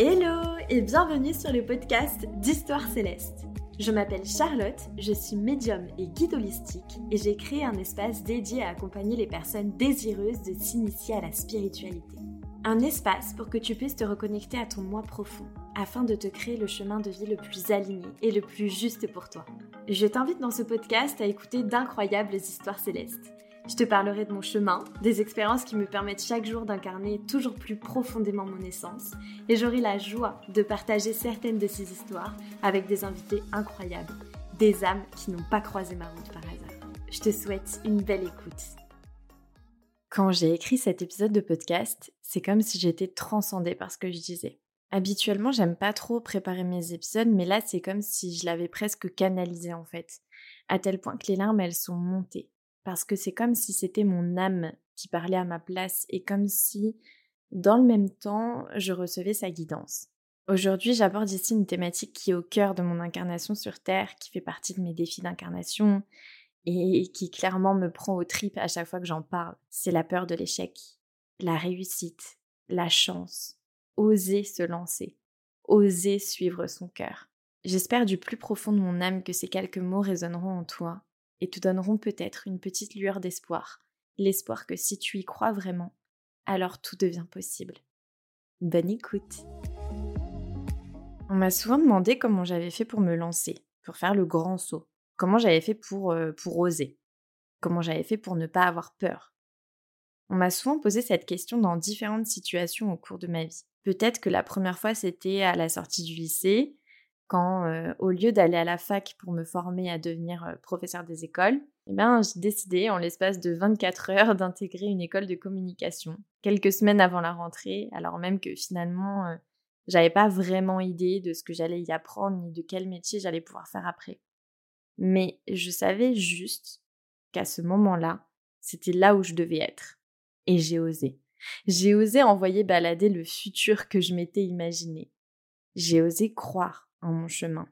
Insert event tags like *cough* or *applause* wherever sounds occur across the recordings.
Hello et bienvenue sur le podcast d'Histoire Céleste. Je m'appelle Charlotte, je suis médium et guide holistique et j'ai créé un espace dédié à accompagner les personnes désireuses de s'initier à la spiritualité. Un espace pour que tu puisses te reconnecter à ton moi profond afin de te créer le chemin de vie le plus aligné et le plus juste pour toi. Je t'invite dans ce podcast à écouter d'incroyables histoires célestes je te parlerai de mon chemin, des expériences qui me permettent chaque jour d'incarner toujours plus profondément mon essence, et j'aurai la joie de partager certaines de ces histoires avec des invités incroyables, des âmes qui n'ont pas croisé ma route par hasard. Je te souhaite une belle écoute. Quand j'ai écrit cet épisode de podcast, c'est comme si j'étais transcendée par ce que je disais. Habituellement, j'aime pas trop préparer mes épisodes, mais là, c'est comme si je l'avais presque canalisé en fait, à tel point que les larmes, elles sont montées parce que c'est comme si c'était mon âme qui parlait à ma place et comme si, dans le même temps, je recevais sa guidance. Aujourd'hui, j'aborde ici une thématique qui est au cœur de mon incarnation sur Terre, qui fait partie de mes défis d'incarnation et qui clairement me prend aux tripes à chaque fois que j'en parle. C'est la peur de l'échec, la réussite, la chance, oser se lancer, oser suivre son cœur. J'espère du plus profond de mon âme que ces quelques mots résonneront en toi et te donneront peut-être une petite lueur d'espoir, l'espoir que si tu y crois vraiment, alors tout devient possible. Bonne écoute. On m'a souvent demandé comment j'avais fait pour me lancer, pour faire le grand saut, comment j'avais fait pour, euh, pour oser, comment j'avais fait pour ne pas avoir peur. On m'a souvent posé cette question dans différentes situations au cours de ma vie. Peut-être que la première fois c'était à la sortie du lycée, quand, au lieu d'aller à la fac pour me former à devenir professeur des écoles, eh ben, j'ai décidé en l'espace de 24 heures d'intégrer une école de communication, quelques semaines avant la rentrée, alors même que finalement, euh, j'avais pas vraiment idée de ce que j'allais y apprendre ni de quel métier j'allais pouvoir faire après. Mais je savais juste qu'à ce moment-là, c'était là où je devais être. Et j'ai osé. J'ai osé envoyer balader le futur que je m'étais imaginé. J'ai osé croire en mon chemin.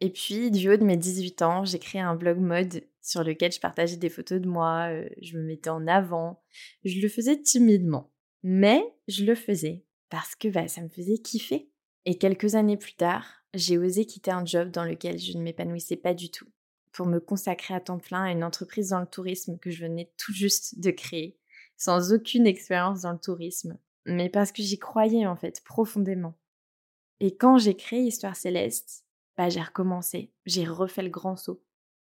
Et puis, du haut de mes 18 ans, j'ai créé un blog mode sur lequel je partageais des photos de moi, euh, je me mettais en avant. Je le faisais timidement, mais je le faisais parce que bah, ça me faisait kiffer. Et quelques années plus tard, j'ai osé quitter un job dans lequel je ne m'épanouissais pas du tout pour me consacrer à temps plein à une entreprise dans le tourisme que je venais tout juste de créer, sans aucune expérience dans le tourisme, mais parce que j'y croyais en fait profondément. Et quand j'ai créé Histoire Céleste, bah, j'ai recommencé, j'ai refait le grand saut.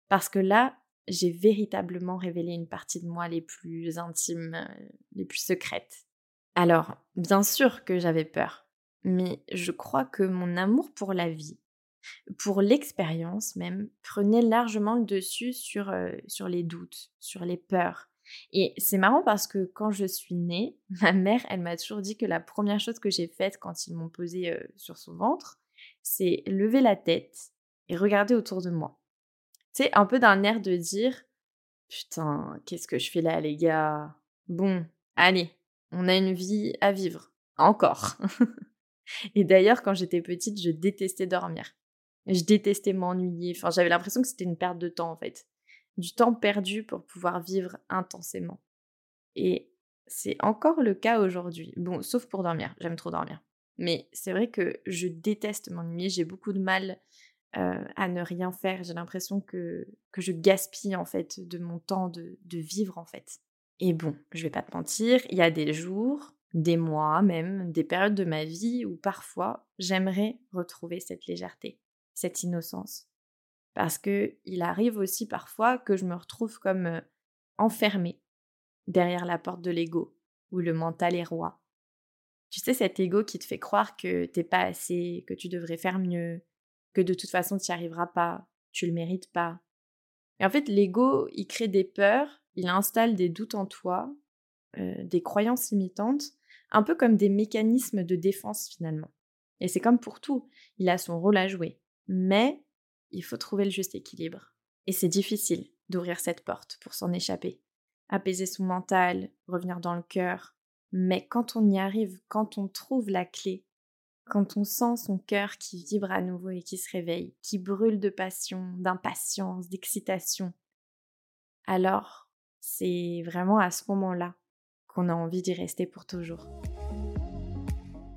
Parce que là, j'ai véritablement révélé une partie de moi les plus intimes, euh, les plus secrètes. Alors, bien sûr que j'avais peur, mais je crois que mon amour pour la vie, pour l'expérience même, prenait largement le dessus sur, euh, sur les doutes, sur les peurs, et c'est marrant parce que quand je suis née, *laughs* ma mère, elle m'a toujours dit que la première chose que j'ai faite quand ils m'ont posé euh, sur son ventre, c'est lever la tête et regarder autour de moi. Sais, un peu d'un air de dire Putain, qu'est-ce que je fais là, les gars? Bon, allez, on a une vie à vivre. Encore. *laughs* et d'ailleurs, quand j'étais petite, je détestais dormir. Je détestais m'ennuyer. Enfin, j'avais l'impression que c'était une perte de temps, en fait du temps perdu pour pouvoir vivre intensément. Et c'est encore le cas aujourd'hui. Bon, sauf pour dormir, j'aime trop dormir. Mais c'est vrai que je déteste m'ennuyer, j'ai beaucoup de mal euh, à ne rien faire. J'ai l'impression que, que je gaspille en fait de mon temps de, de vivre en fait. Et bon, je vais pas te mentir, il y a des jours, des mois même, des périodes de ma vie où parfois j'aimerais retrouver cette légèreté, cette innocence, parce que il arrive aussi parfois que je me retrouve comme enfermée derrière la porte de l'ego, où le mental est roi. Tu sais, cet ego qui te fait croire que t'es pas assez, que tu devrais faire mieux, que de toute façon tu n'y arriveras pas, tu le mérites pas. Et en fait, l'ego, il crée des peurs, il installe des doutes en toi, des croyances imitantes, un peu comme des mécanismes de défense finalement. Et c'est comme pour tout, il a son rôle à jouer. Mais il faut trouver le juste équilibre. Et c'est difficile d'ouvrir cette porte pour s'en échapper. Apaiser son mental, revenir dans le cœur. Mais quand on y arrive, quand on trouve la clé, quand on sent son cœur qui vibre à nouveau et qui se réveille, qui brûle de passion, d'impatience, d'excitation, alors c'est vraiment à ce moment-là qu'on a envie d'y rester pour toujours.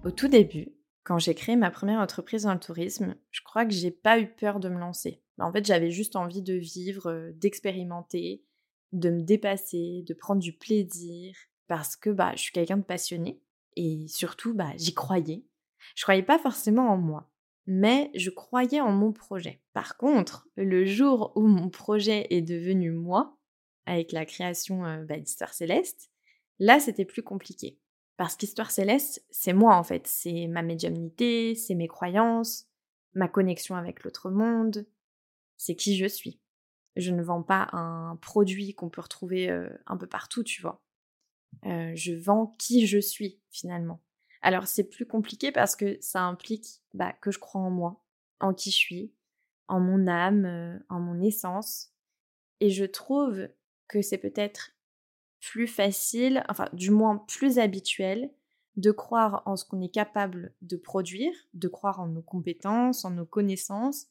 Au tout début, Quand j'ai créé ma première entreprise dans le tourisme, je crois que j'ai pas eu peur de me lancer. En fait, j'avais juste envie de vivre, euh, d'expérimenter, de me dépasser, de prendre du plaisir, parce que bah, je suis quelqu'un de passionné et surtout, bah, j'y croyais. Je croyais pas forcément en moi, mais je croyais en mon projet. Par contre, le jour où mon projet est devenu moi, avec la création euh, bah, d'Histoire Céleste, là, c'était plus compliqué. Parce qu'Histoire Céleste, c'est moi en fait, c'est ma médiumnité, c'est mes croyances, ma connexion avec l'autre monde, c'est qui je suis. Je ne vends pas un produit qu'on peut retrouver euh, un peu partout, tu vois. Euh, je vends qui je suis finalement. Alors c'est plus compliqué parce que ça implique bah, que je crois en moi, en qui je suis, en mon âme, euh, en mon essence. Et je trouve que c'est peut-être plus facile, enfin du moins plus habituel, de croire en ce qu'on est capable de produire, de croire en nos compétences, en nos connaissances,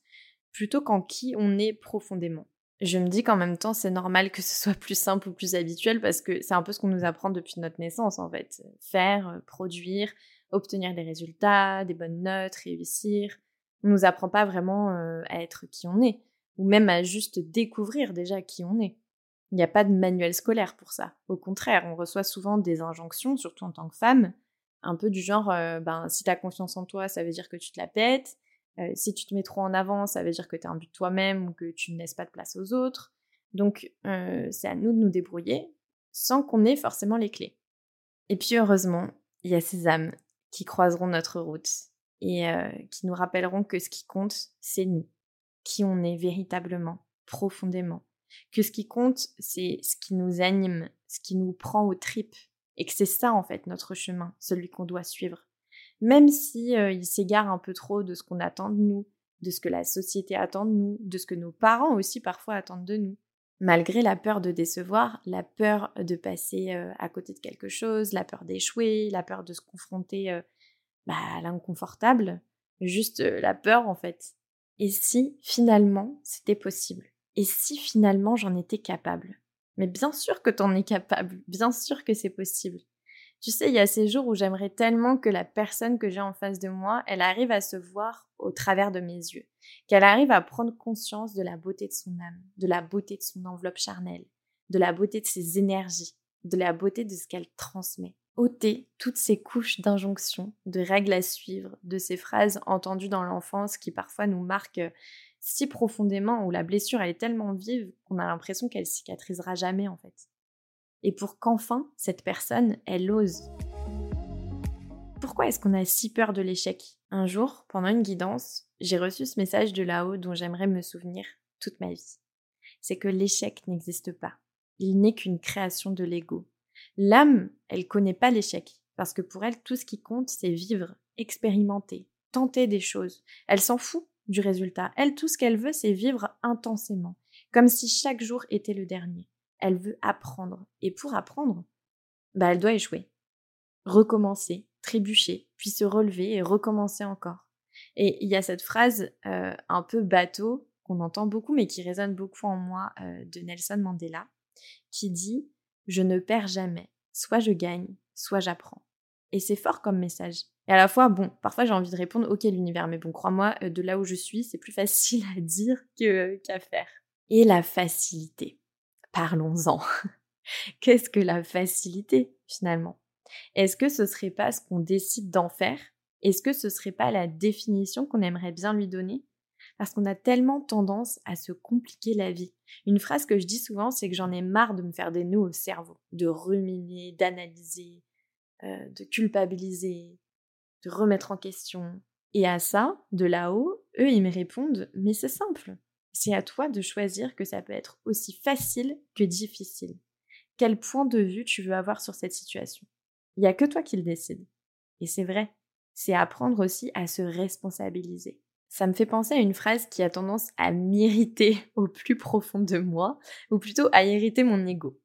plutôt qu'en qui on est profondément je me dis qu'en même temps, c'est normal que ce soit plus simple ou plus habituel parce que c'est un peu ce qu'on nous apprend depuis notre naissance en fait. Faire, euh, produire, obtenir des résultats, des bonnes notes, réussir. On nous apprend pas vraiment euh, à être qui on est ou même à juste découvrir déjà qui on est. Il n'y a pas de manuel scolaire pour ça. Au contraire, on reçoit souvent des injonctions, surtout en tant que femme, un peu du genre, euh, ben, si tu as confiance en toi, ça veut dire que tu te la pètes. Euh, si tu te mets trop en avant, ça veut dire que tu es un but toi-même ou que tu ne laisses pas de place aux autres. Donc, euh, c'est à nous de nous débrouiller sans qu'on ait forcément les clés. Et puis, heureusement, il y a ces âmes qui croiseront notre route et qui nous rappelleront que ce qui compte, c'est nous, qui on est véritablement, profondément. Que ce qui compte, c'est ce qui nous anime, ce qui nous prend aux tripes, et que c'est ça en fait notre chemin, celui qu'on doit suivre même si euh, il s'égare un peu trop de ce qu'on attend de nous, de ce que la société attend de nous, de ce que nos parents aussi parfois attendent de nous. Malgré la peur de décevoir, la peur de passer euh, à côté de quelque chose, la peur d'échouer, la peur de se confronter euh, bah, à l'inconfortable, juste la peur en fait. Et si finalement c'était possible? Et si finalement j'en étais capable? Mais bien sûr que t'en es capable, bien sûr que c'est possible. Tu sais, il y a ces jours où j'aimerais tellement que la personne que j'ai en face de moi, elle arrive à se voir au travers de mes yeux, qu'elle arrive à prendre conscience de la beauté de son âme, de la beauté de son enveloppe charnelle, de la beauté de ses énergies, de la beauté de ce qu'elle transmet. ôter toutes ces couches d'injonctions, de règles à suivre, de ces phrases entendues dans l'enfance qui parfois nous marquent si profondément, où la blessure elle est tellement vive qu'on a l'impression qu'elle cicatrisera jamais en fait et pour qu'enfin cette personne, elle ose. Pourquoi est-ce qu'on a si peur de l'échec? Un jour, pendant une guidance, j'ai reçu ce message de là-haut dont j'aimerais me souvenir toute ma vie. C'est que l'échec n'existe pas. Il n'est qu'une création de l'ego. L'âme, elle connaît pas l'échec, parce que pour elle, tout ce qui compte, c'est vivre, expérimenter, tenter des choses. Elle s'en fout du résultat. Elle, tout ce qu'elle veut, c'est vivre intensément, comme si chaque jour était le dernier elle veut apprendre. Et pour apprendre, bah, elle doit échouer, recommencer, trébucher, puis se relever et recommencer encore. Et il y a cette phrase euh, un peu bateau qu'on entend beaucoup, mais qui résonne beaucoup en moi euh, de Nelson Mandela, qui dit Je ne perds jamais, soit je gagne, soit j'apprends. Et c'est fort comme message. Et à la fois, bon, parfois j'ai envie de répondre Ok, l'univers, mais bon, crois-moi, euh, de là où je suis, c'est plus facile à dire qu'à faire. Et la facilité parlons-en. *laughs* Qu'est-ce que la facilité finalement? Est-ce que ce serait pas ce qu'on décide d'en faire? Est-ce que ce serait pas la définition qu'on aimerait bien lui donner? Parce qu'on a tellement tendance à se compliquer la vie. Une phrase que je dis souvent, c'est que j'en ai marre de me faire des nœuds au cerveau, de ruminer, d'analyser, euh, de culpabiliser, de remettre en question. Et à ça, de là-haut, eux, ils me répondent, mais c'est simple. C'est à toi de choisir que ça peut être aussi facile que difficile. Quel point de vue tu veux avoir sur cette situation? Il n'y a que toi qui le décide. Et c'est vrai, c'est apprendre aussi à se responsabiliser. Ça me fait penser à une phrase qui a tendance à m'irriter au plus profond de moi, ou plutôt à irriter mon ego.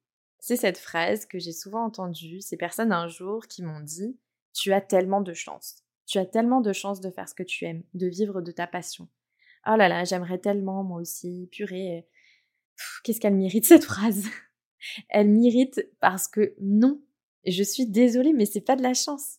C'est cette phrase que j'ai souvent entendue, ces personnes un jour qui m'ont dit Tu as tellement de chance. Tu as tellement de chance de faire ce que tu aimes, de vivre de ta passion. Oh là là, j'aimerais tellement moi aussi, purée. Qu'est-ce qu'elle mérite cette phrase? *laughs* Elle m'irrite parce que non, je suis désolée, mais c'est pas de la chance.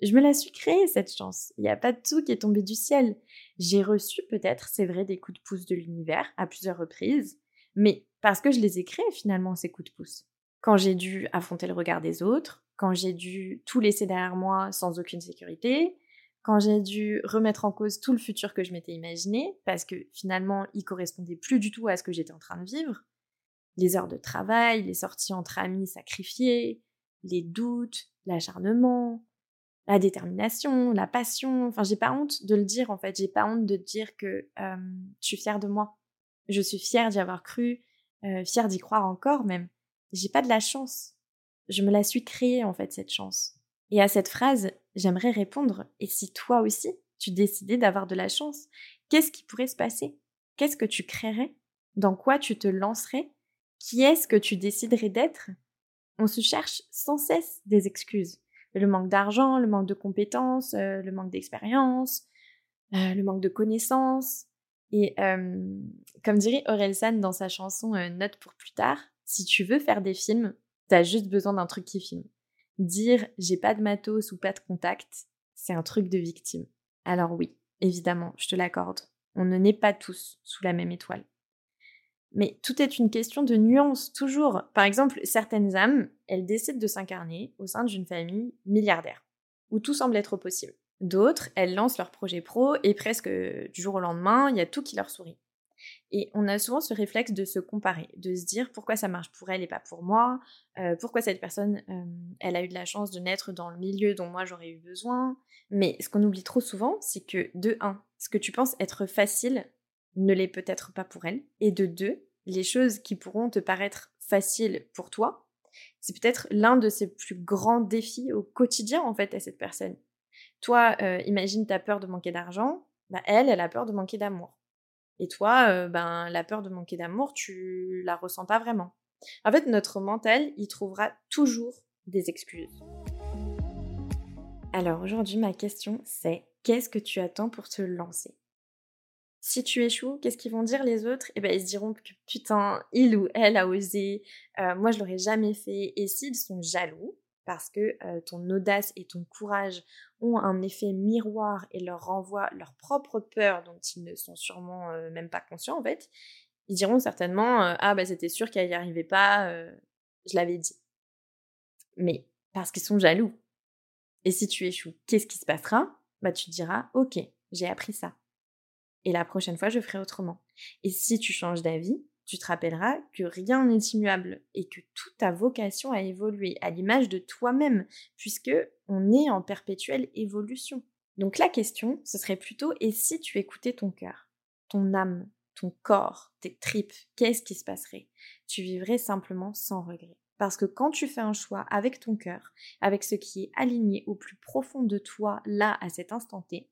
Je me la suis créée, cette chance. Il n'y a pas de tout qui est tombé du ciel. J'ai reçu peut-être, c'est vrai, des coups de pouce de l'univers à plusieurs reprises, mais parce que je les ai créés finalement, ces coups de pouce. Quand j'ai dû affronter le regard des autres, quand j'ai dû tout laisser derrière moi sans aucune sécurité, quand j'ai dû remettre en cause tout le futur que je m'étais imaginé, parce que finalement il correspondait plus du tout à ce que j'étais en train de vivre, les heures de travail, les sorties entre amis sacrifiées, les doutes, l'acharnement, la détermination, la passion. Enfin, j'ai pas honte de le dire en fait. J'ai pas honte de dire que euh, je suis fière de moi. Je suis fière d'y avoir cru, euh, fière d'y croire encore même. J'ai pas de la chance. Je me la suis créée en fait cette chance. Et à cette phrase, j'aimerais répondre et si toi aussi tu décidais d'avoir de la chance, qu'est-ce qui pourrait se passer? Qu'est-ce que tu créerais? Dans quoi tu te lancerais? Qui est-ce que tu déciderais d'être? On se cherche sans cesse des excuses le manque d'argent, le manque de compétences, euh, le manque d'expérience, euh, le manque de connaissances. Et comme dirait Orelsan dans sa chanson euh, Note pour plus tard, si tu veux faire des films, t'as juste besoin d'un truc qui filme. Dire j'ai pas de matos ou pas de contact, c'est un truc de victime. Alors oui, évidemment, je te l'accorde. On ne naît pas tous sous la même étoile. Mais tout est une question de nuance, toujours. Par exemple, certaines âmes, elles décident de s'incarner au sein d'une famille milliardaire, où tout semble être possible. D'autres, elles lancent leur projet pro et presque du jour au lendemain, il y a tout qui leur sourit. Et on a souvent ce réflexe de se comparer, de se dire pourquoi ça marche pour elle et pas pour moi, euh, pourquoi cette personne, euh, elle a eu de la chance de naître dans le milieu dont moi j'aurais eu besoin. Mais ce qu'on oublie trop souvent, c'est que de 1, ce que tu penses être facile ne l'est peut-être pas pour elle, et de 2, les choses qui pourront te paraître faciles pour toi, c'est peut-être l'un de ses plus grands défis au quotidien en fait à cette personne. Toi, euh, imagine ta peur de manquer d'argent, bah, elle, elle a peur de manquer d'amour. Et toi, euh, ben la peur de manquer d'amour, tu la ressens pas vraiment. En fait, notre mental, il trouvera toujours des excuses. Alors aujourd'hui, ma question, c'est qu'est-ce que tu attends pour te lancer? Si tu échoues, qu'est-ce qu'ils vont dire les autres? Eh ben ils diront que putain, il ou elle a osé, euh, moi je l'aurais jamais fait. Et s'ils sont jaloux, parce que euh, ton audace et ton courage ont un effet miroir et leur renvoient leur propre peur dont ils ne sont sûrement euh, même pas conscients en fait, ils diront certainement ah bah c'était sûr qu'elle n'y arrivait pas, je l'avais dit. Mais parce qu'ils sont jaloux. Et si tu échoues, qu'est-ce qui se passera? Bah tu te diras ok, j'ai appris ça et la prochaine fois je ferai autrement. Et si tu changes d'avis, tu te rappelleras que rien n'est immuable et que toute ta vocation a évolué à l'image de toi-même, puisque on est en perpétuelle évolution. Donc la question, ce serait plutôt et si tu écoutais ton cœur, ton âme, ton corps, tes tripes, qu'est-ce qui se passerait? Tu vivrais simplement sans regret. Parce que quand tu fais un choix avec ton cœur, avec ce qui est aligné au plus profond de toi, là, à cet instant T,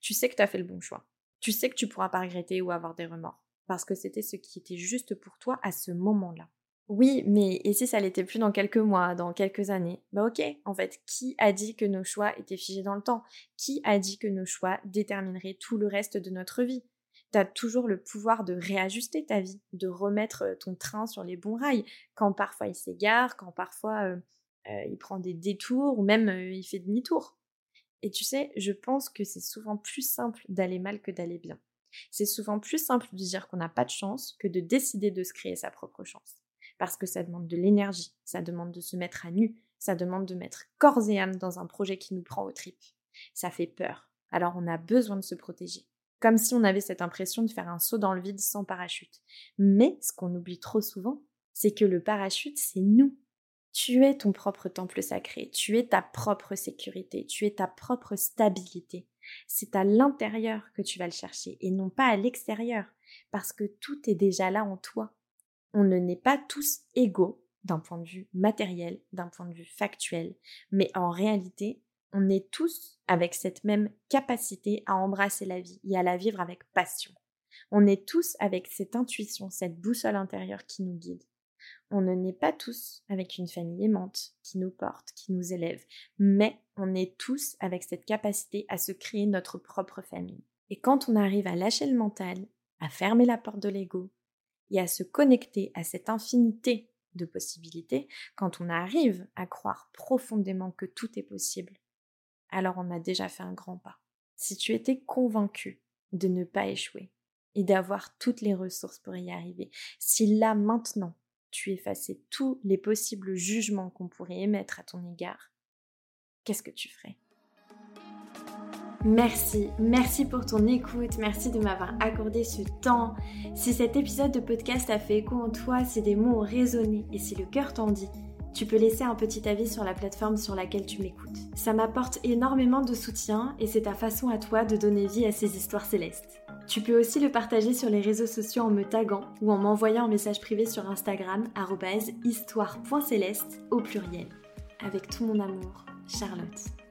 tu sais que tu as fait le bon choix tu sais que tu pourras pas regretter ou avoir des remords, parce que c'était ce qui était juste pour toi à ce moment-là. Oui, mais et si ça l'était plus dans quelques mois, dans quelques années? Bah ok, en fait, qui a dit que nos choix étaient figés dans le temps? Qui a dit que nos choix détermineraient tout le reste de notre vie? T'as toujours le pouvoir de réajuster ta vie, de remettre ton train sur les bons rails, quand parfois il s'égare, quand parfois il prend des détours ou même il fait demi-tour. Et tu sais, je pense que c'est souvent plus simple d'aller mal que d'aller bien. C'est souvent plus simple de dire qu'on n'a pas de chance que de décider de se créer sa propre chance. Parce que ça demande de l'énergie, ça demande de se mettre à nu, ça demande de mettre corps et âme dans un projet qui nous prend aux tripes. Ça fait peur. Alors on a besoin de se protéger. Comme si on avait cette impression de faire un saut dans le vide sans parachute. Mais ce qu'on oublie trop souvent, c'est que le parachute, c'est nous. Tu es ton propre temple sacré, tu es ta propre sécurité, tu es ta propre stabilité. C'est à l'intérieur que tu vas le chercher et non pas à l'extérieur, parce que tout est déjà là en toi. On ne n'est pas tous égaux d'un point de vue matériel, d'un point de vue factuel, mais en réalité, on est tous avec cette même capacité à embrasser la vie et à la vivre avec passion. On est tous avec cette intuition, cette boussole intérieure qui nous guide. On ne naît pas tous avec une famille aimante qui nous porte, qui nous élève, mais on est tous avec cette capacité à se créer notre propre famille. Et quand on arrive à lâcher le mental, à fermer la porte de l'ego et à se connecter à cette infinité de possibilités, quand on arrive à croire profondément que tout est possible, alors on a déjà fait un grand pas. Si tu étais convaincu de ne pas échouer et d'avoir toutes les ressources pour y arriver, si là maintenant tu effaçais tous les possibles jugements qu'on pourrait émettre à ton égard, qu'est-ce que tu ferais? Merci, merci pour ton écoute, merci de m'avoir accordé ce temps. Si cet épisode de podcast a fait écho en toi, si des mots ont résonné et si le cœur t'en dit, tu peux laisser un petit avis sur la plateforme sur laquelle tu m'écoutes. Ça m'apporte énormément de soutien et c'est ta façon à toi de donner vie à ces histoires célestes. Tu peux aussi le partager sur les réseaux sociaux en me taguant ou en m'envoyant un message privé sur Instagram histoire.céleste au pluriel. Avec tout mon amour, Charlotte.